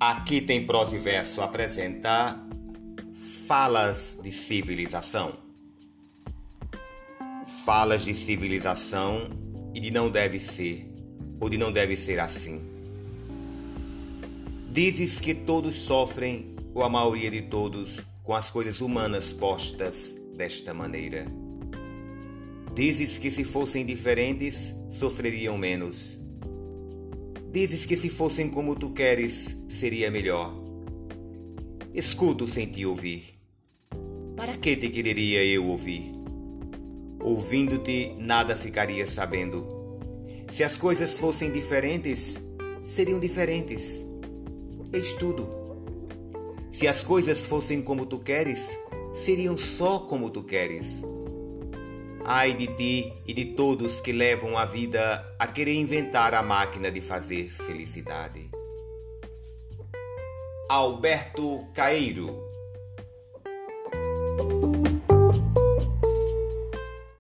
Aqui tem prosa e verso apresenta falas de civilização. Falas de civilização e de não deve ser, ou de não deve ser assim. Dizes que todos sofrem, ou a maioria de todos, com as coisas humanas postas desta maneira. Dizes que se fossem diferentes, sofreriam menos. Dizes que se fossem como tu queres, seria melhor. Escuto sem te ouvir. Para que te quereria eu ouvir? Ouvindo-te, nada ficaria sabendo. Se as coisas fossem diferentes, seriam diferentes. Eis tudo. Se as coisas fossem como tu queres, seriam só como tu queres. Ai de ti e de todos que levam a vida a querer inventar a máquina de fazer felicidade. Alberto Caeiro